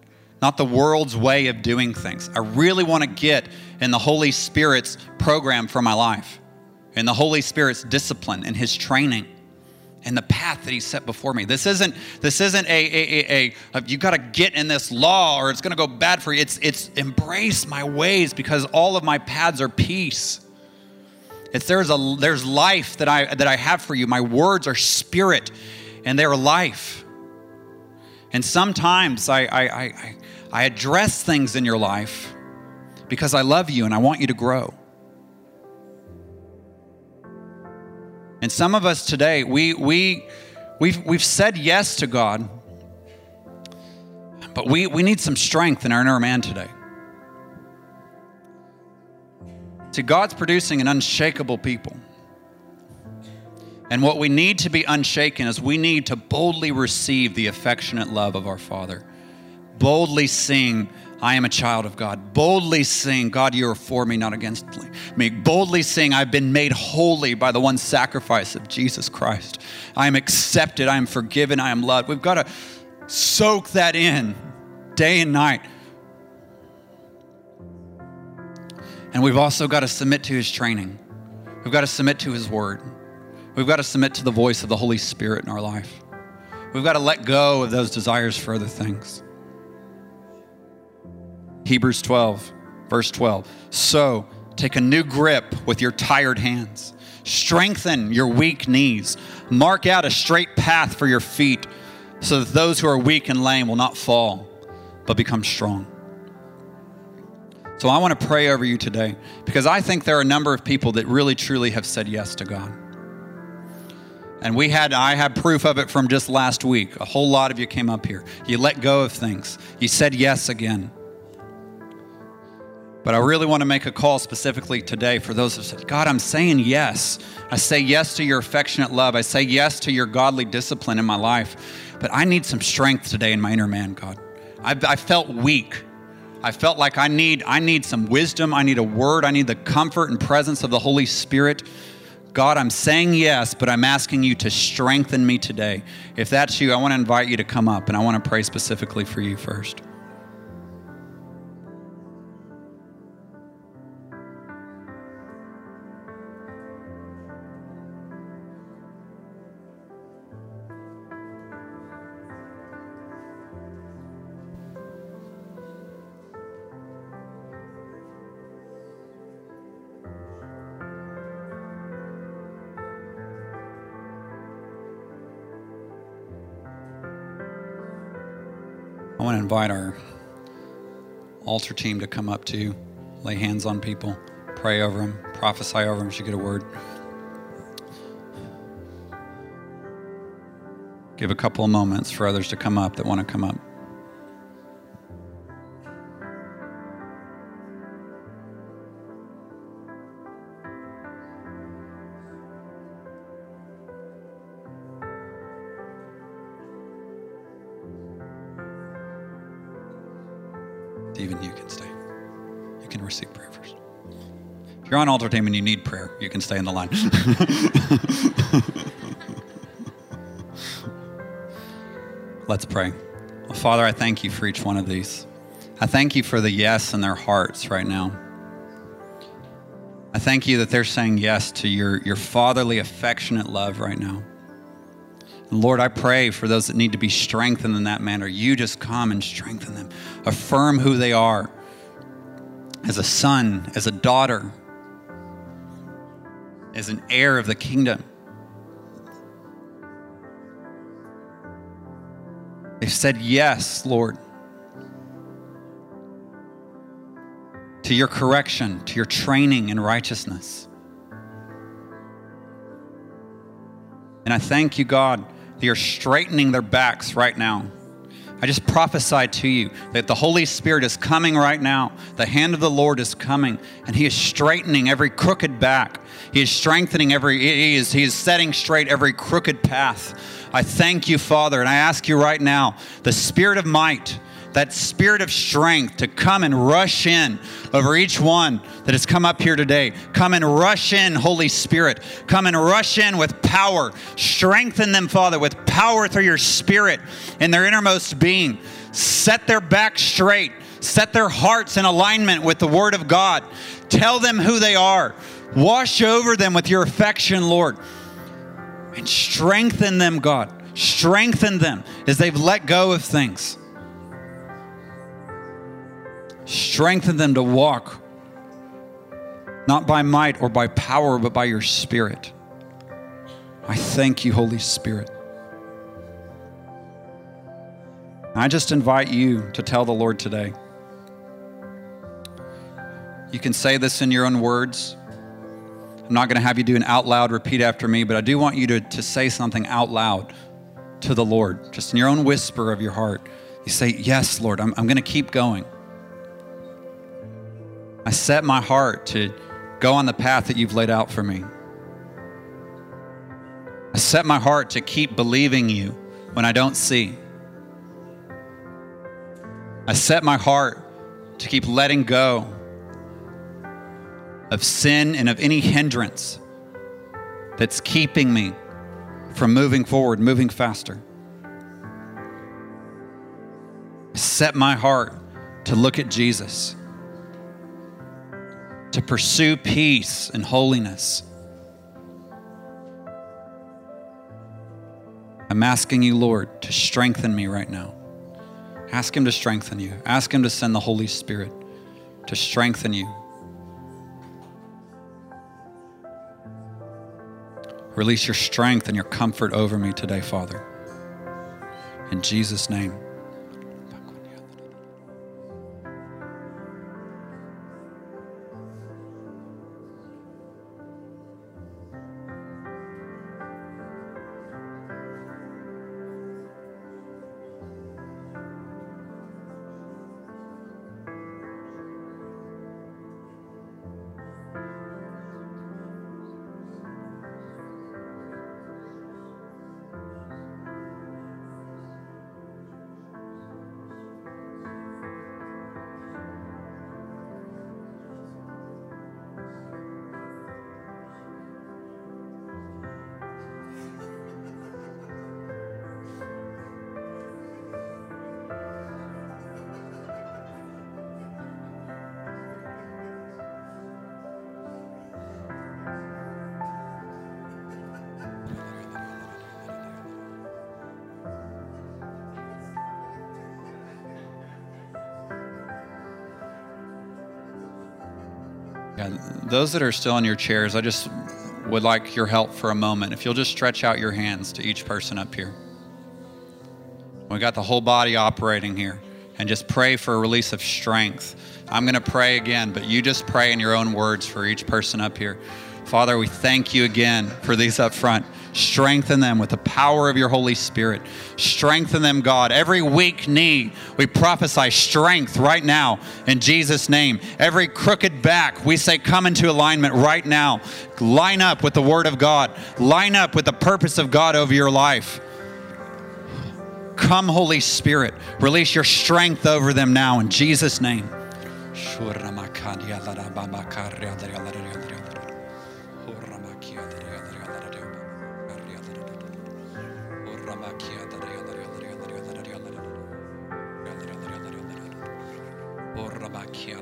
not the world's way of doing things. I really want to get in the Holy Spirit's program for my life, in the Holy Spirit's discipline and His training and the path that he set before me. This isn't this isn't a a, a, a you got to get in this law or it's going to go bad for you. It's it's embrace my ways because all of my paths are peace. It's there's a there's life that I that I have for you. My words are spirit and they're life. And sometimes I I I, I address things in your life because I love you and I want you to grow. And some of us today, we, we, we've, we've said yes to God, but we, we need some strength in our inner man today. See, God's producing an unshakable people. And what we need to be unshaken is we need to boldly receive the affectionate love of our Father, boldly sing I am a child of God. Boldly sing, God, you are for me, not against me. Boldly sing, I've been made holy by the one sacrifice of Jesus Christ. I am accepted, I am forgiven, I am loved. We've got to soak that in day and night. And we've also got to submit to his training. We've got to submit to his word. We've got to submit to the voice of the Holy Spirit in our life. We've got to let go of those desires for other things. Hebrews 12, verse 12. So take a new grip with your tired hands, strengthen your weak knees, mark out a straight path for your feet, so that those who are weak and lame will not fall, but become strong. So I want to pray over you today because I think there are a number of people that really truly have said yes to God. And we had I had proof of it from just last week. A whole lot of you came up here. You let go of things. You said yes again. But I really want to make a call specifically today for those who said, God, I'm saying yes. I say yes to your affectionate love. I say yes to your godly discipline in my life. But I need some strength today in my inner man, God. I, I felt weak. I felt like I need, I need some wisdom. I need a word. I need the comfort and presence of the Holy Spirit. God, I'm saying yes, but I'm asking you to strengthen me today. If that's you, I want to invite you to come up and I want to pray specifically for you first. Want to invite our altar team to come up to lay hands on people, pray over them, prophesy over them should get a word. Give a couple of moments for others to come up that want to come up. Can receive prayer first. If you're on altar team and you need prayer, you can stay in the line. *laughs* Let's pray. Well, Father, I thank you for each one of these. I thank you for the yes in their hearts right now. I thank you that they're saying yes to your, your fatherly, affectionate love right now. Lord, I pray for those that need to be strengthened in that manner. You just come and strengthen them, affirm who they are as a son, as a daughter, as an heir of the kingdom. They've said yes, Lord, to your correction, to your training in righteousness. And I thank you, God, that you're straightening their backs right now. I just prophesy to you that the Holy Spirit is coming right now. The hand of the Lord is coming, and He is straightening every crooked back. He is strengthening every, He is, he is setting straight every crooked path. I thank you, Father, and I ask you right now, the Spirit of might, that spirit of strength to come and rush in over each one that has come up here today. Come and rush in, Holy Spirit. Come and rush in with power. Strengthen them, Father, with power through your spirit in their innermost being. Set their back straight. Set their hearts in alignment with the Word of God. Tell them who they are. Wash over them with your affection, Lord. And strengthen them, God. Strengthen them as they've let go of things. Strengthen them to walk, not by might or by power, but by your Spirit. I thank you, Holy Spirit. I just invite you to tell the Lord today. You can say this in your own words. I'm not going to have you do an out loud repeat after me, but I do want you to, to say something out loud to the Lord, just in your own whisper of your heart. You say, Yes, Lord, I'm, I'm going to keep going. I set my heart to go on the path that you've laid out for me. I set my heart to keep believing you when I don't see. I set my heart to keep letting go of sin and of any hindrance that's keeping me from moving forward, moving faster. I set my heart to look at Jesus to pursue peace and holiness. I'm asking you, Lord, to strengthen me right now. Ask Him to strengthen you. Ask Him to send the Holy Spirit to strengthen you. Release your strength and your comfort over me today, Father. In Jesus' name. Yeah, those that are still in your chairs, I just would like your help for a moment. If you'll just stretch out your hands to each person up here. We got the whole body operating here. And just pray for a release of strength. I'm going to pray again, but you just pray in your own words for each person up here. Father, we thank you again for these up front. Strengthen them with the power of your Holy Spirit. Strengthen them, God. Every weak knee, we prophesy strength right now in Jesus' name. Every crooked back, we say, come into alignment right now. Line up with the Word of God, line up with the purpose of God over your life. Come, Holy Spirit, release your strength over them now in Jesus' name. Orra bak ya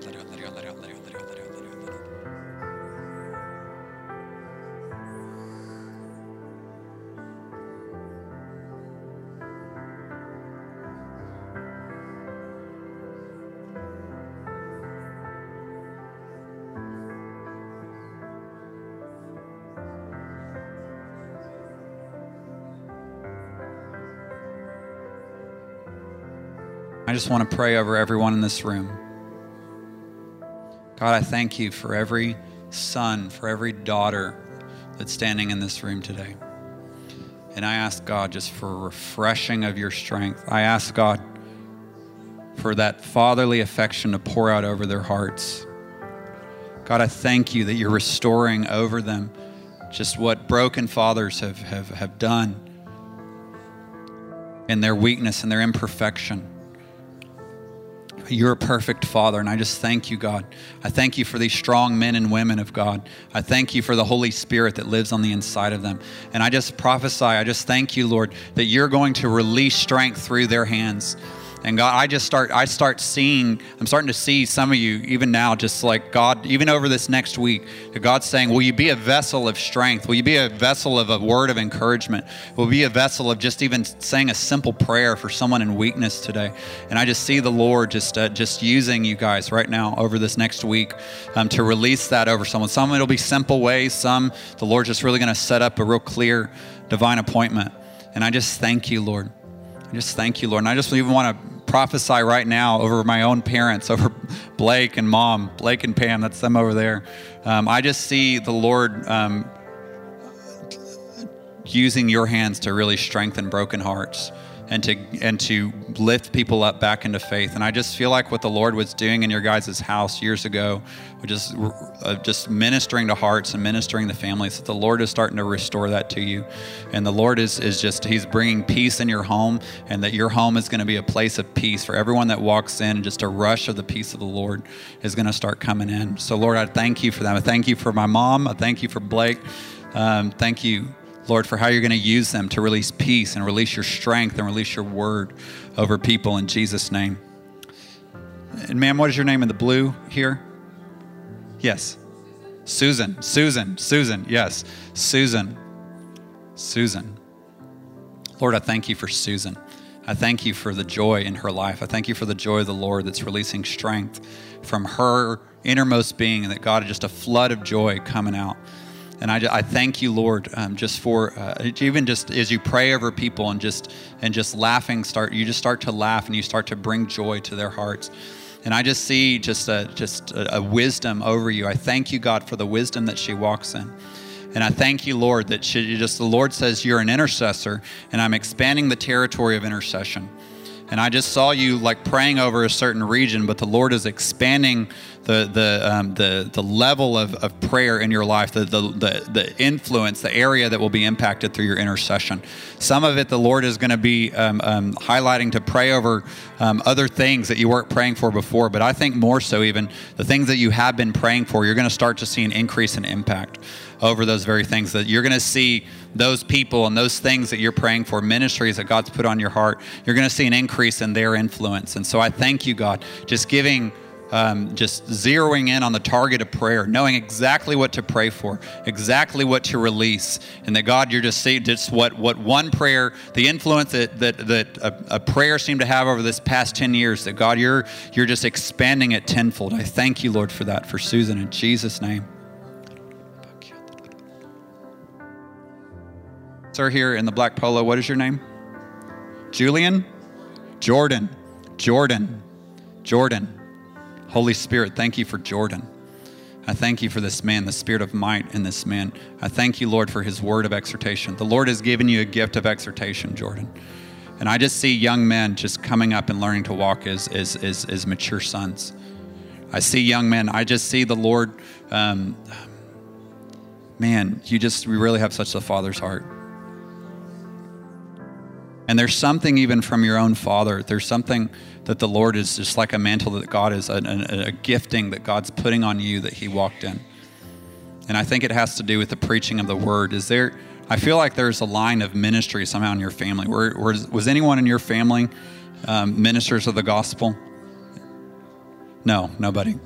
I just want to pray over everyone in this room. God, I thank you for every son, for every daughter that's standing in this room today. And I ask God just for a refreshing of your strength. I ask God for that fatherly affection to pour out over their hearts. God, I thank you that you're restoring over them just what broken fathers have, have, have done in their weakness and their imperfection. You're a perfect Father, and I just thank you, God. I thank you for these strong men and women of God. I thank you for the Holy Spirit that lives on the inside of them. And I just prophesy, I just thank you, Lord, that you're going to release strength through their hands. And God, I just start, I start seeing, I'm starting to see some of you even now, just like God, even over this next week, God's saying, Will you be a vessel of strength? Will you be a vessel of a word of encouragement? Will be a vessel of just even saying a simple prayer for someone in weakness today? And I just see the Lord just, uh, just using you guys right now over this next week um, to release that over someone. Some it'll be simple ways, some the Lord's just really going to set up a real clear divine appointment. And I just thank you, Lord. Just thank you, Lord. And I just even want to prophesy right now over my own parents, *laughs* over Blake and mom, Blake and Pam, that's them over there. Um, I just see the Lord um, using your hands to really strengthen broken hearts and to and to lift people up back into faith. And I just feel like what the Lord was doing in your guys' house years ago, which is uh, just ministering to hearts and ministering to families. That the Lord is starting to restore that to you, and the Lord is is just He's bringing peace in your home, and that your home is going to be a place of peace for everyone that walks in. Just a rush of the peace of the Lord is going to start coming in. So Lord, I thank you for that. I thank you for my mom. I thank you for Blake. Um, thank you Lord, for how you're going to use them to release peace and release your strength and release your word over people in Jesus' name. And ma'am, what is your name in the blue here? Yes. Susan. Susan. Susan. Yes. Susan. Susan. Lord, I thank you for Susan. I thank you for the joy in her life. I thank you for the joy of the Lord that's releasing strength from her innermost being, and that God, is just a flood of joy coming out. And I, I thank you, Lord, um, just for uh, even just as you pray over people and just and just laughing, start you just start to laugh and you start to bring joy to their hearts. And I just see just a, just a, a wisdom over you. I thank you, God, for the wisdom that she walks in. And I thank you, Lord, that she just the Lord says you're an intercessor, and I'm expanding the territory of intercession. And I just saw you like praying over a certain region, but the Lord is expanding the the um, the the level of, of prayer in your life, the, the the the influence, the area that will be impacted through your intercession. Some of it, the Lord is going to be um, um, highlighting to pray over um, other things that you weren't praying for before. But I think more so, even the things that you have been praying for, you're going to start to see an increase in impact over those very things. That you're going to see those people and those things that you're praying for, ministries that God's put on your heart, you're going to see an increase in their influence. And so I thank you, God, just giving. Um, just zeroing in on the target of prayer, knowing exactly what to pray for, exactly what to release, and that God, you're just seeing just what what one prayer, the influence that that that a, a, prayer seemed to have over this past ten years. That God, you're you're just expanding it tenfold. I thank you, Lord, for that for Susan in Jesus' name. Sir, here in the black polo, what is your name? Julian? Jordan. Jordan. Jordan. Holy Spirit, thank you for Jordan. I thank you for this man, the spirit of might in this man. I thank you, Lord, for his word of exhortation. The Lord has given you a gift of exhortation, Jordan. And I just see young men just coming up and learning to walk as, as, as, as mature sons. I see young men. I just see the Lord. Um, man, you just you really have such a father's heart. And there's something even from your own father. There's something that the Lord is just like a mantle that God is, a, gifting that God's putting on you that He walked in. And I think it has to do with the preaching of the word. Is there, I feel like there's a line of ministry somehow in your family. Was, was anyone in your family um, ministers of the gospel? No, nobody.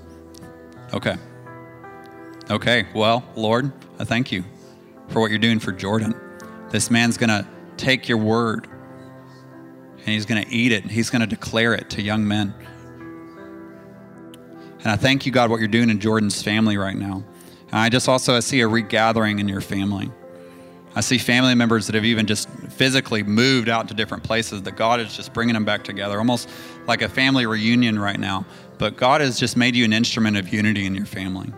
Okay. Okay, well, Lord, I thank you for what you're doing for Jordan. This man's going to take your word and he's going to eat it and he's going to declare it to young men. And I thank you, God, what you're doing in Jordan's family right now. And I just also I see a regathering in your family. I see family members that have even just physically moved out to different places, that God is just bringing them back together, almost like a family reunion right now. But God has just made you an instrument of unity in your family.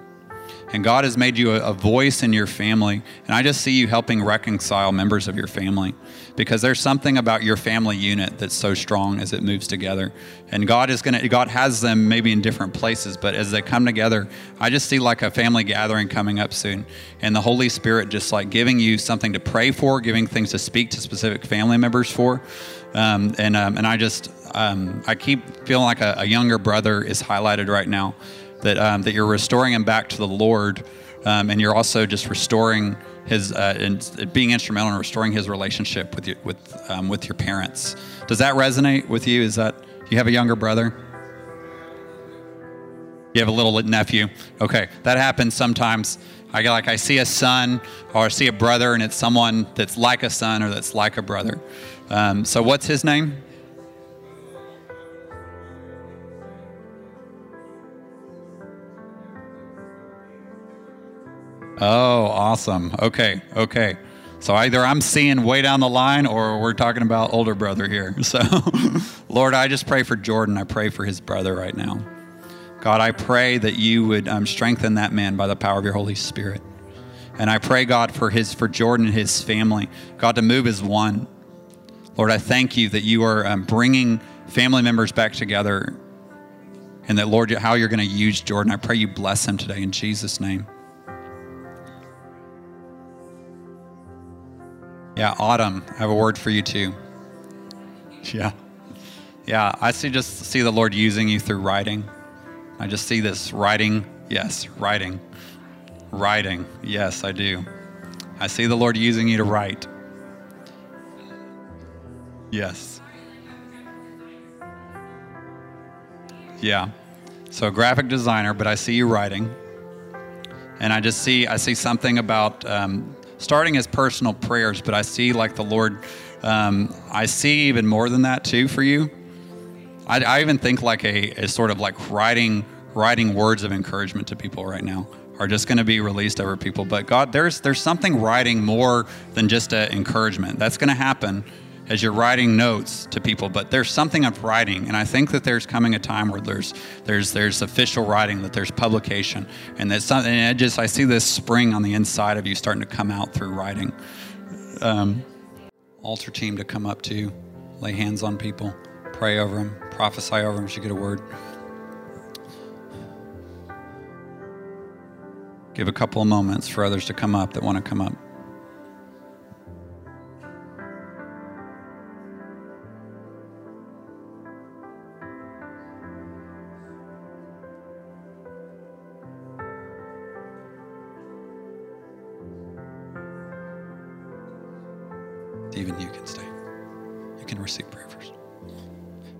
And God has made you a, a voice in your family. And I just see you helping reconcile members of your family because there's something about your family unit that's so strong as it moves together. And God is going to, God has them maybe in different places, but as they come together, I just see like a family gathering coming up soon. And the Holy Spirit just like giving you something to pray for, giving things to speak to specific family members for. Um, and, um, and I just, um, I keep feeling like a, a, younger brother is highlighted right now. That um, that you're restoring him back to the Lord, um, and you're also just restoring his uh, and being instrumental in restoring his relationship with with um, with your parents. Does that resonate with you? Is that you have a younger brother? You have a little nephew. Okay, that happens sometimes. I get like I see a son or I see a brother, and it's someone that's like a son or that's like a brother. Um, so, what's his name? Oh, awesome. Okay, okay. So either I'm seeing way down the line or we're talking about older brother here. *laughs* So, Lord, I just pray for Jordan. I pray for his brother right now. God, I pray that you would um, strengthen that man by the power of your Holy Spirit. And I pray, God, for his for Jordan and his family, God, to move as one. Lord, I thank you that you are um, bringing family members back together, and that Lord, how you're going to use Jordan. I pray you bless him today in Jesus' name. Yeah, Autumn, I have a word for you too. Yeah. Yeah, I see just see the Lord using you through writing. I just see this writing. Yes, writing. Writing. Yes, I do. I see the Lord using you to write. Yes. Yeah. So graphic designer, but I see you writing. And I just see I see something about um, starting as personal prayers, but I see like the Lord, um, I see even more than that too for you. I, I even think like a, a, sort of like writing writing words of encouragement to people right now are just going to be released over people. But God, there's there's something writing more than just encouragement. That's going to happen as you're writing notes to people, but there's something of writing, and I think that there's coming a time where there's there's there's official writing, that there's publication, and that something. And I just I see this spring on the inside of you starting to come out through writing. Um, altar team to come up to you, lay hands on people, pray over them, prophesy over them. You get a word. Give a couple of moments for others to come up that want to come up.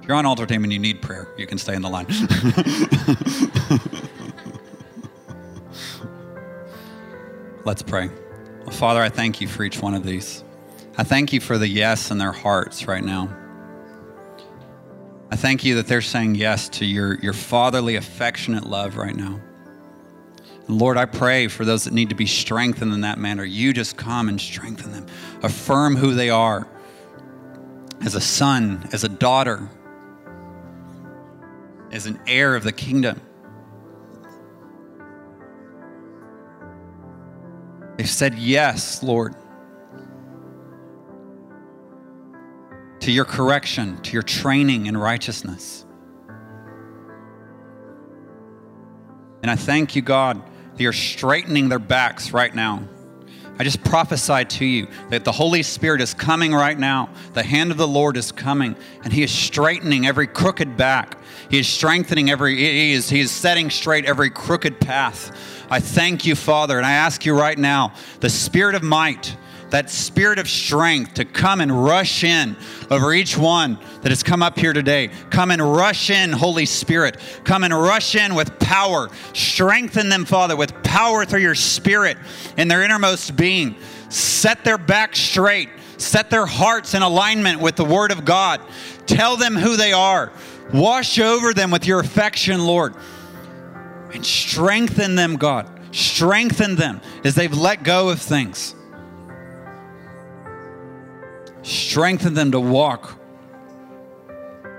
If you're on altar team and you need prayer, you can stay in the line. *laughs* Let's pray. Well, Father, I thank you for each one of these. I thank you for the yes in their hearts right now. I thank you that they're saying yes to your, your fatherly, affectionate love right now. Lord, I pray for those that need to be strengthened in that manner. You just come and strengthen them, affirm who they are as a son, as a daughter, as an heir of the kingdom. They've said yes, Lord, to your correction, to your training in righteousness. And I thank you, God that you're straightening their backs right now. I just prophesy to you that the Holy Spirit is coming right now. The hand of the Lord is coming, and He is straightening every crooked back. He is strengthening every, He is, he is setting straight every crooked path. I thank you, Father, and I ask you right now, the Spirit of might, that spirit of strength to come and rush in over each one that has come up here today. Come and rush in, Holy Spirit. Come and rush in with power. Strengthen them, Father, with power through your spirit in their innermost being. Set their back straight. Set their hearts in alignment with the Word of God. Tell them who they are. Wash over them with your affection, Lord. And strengthen them, God. Strengthen them as they've let go of things. Strengthen them to walk,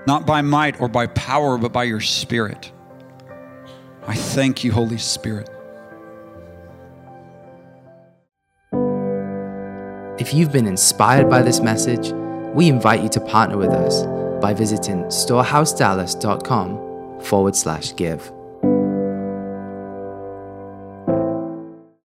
not by might or by power, but by your Spirit. I thank you, Holy Spirit. If you've been inspired by this message, we invite you to partner with us by visiting storehousedallas.com forward slash give.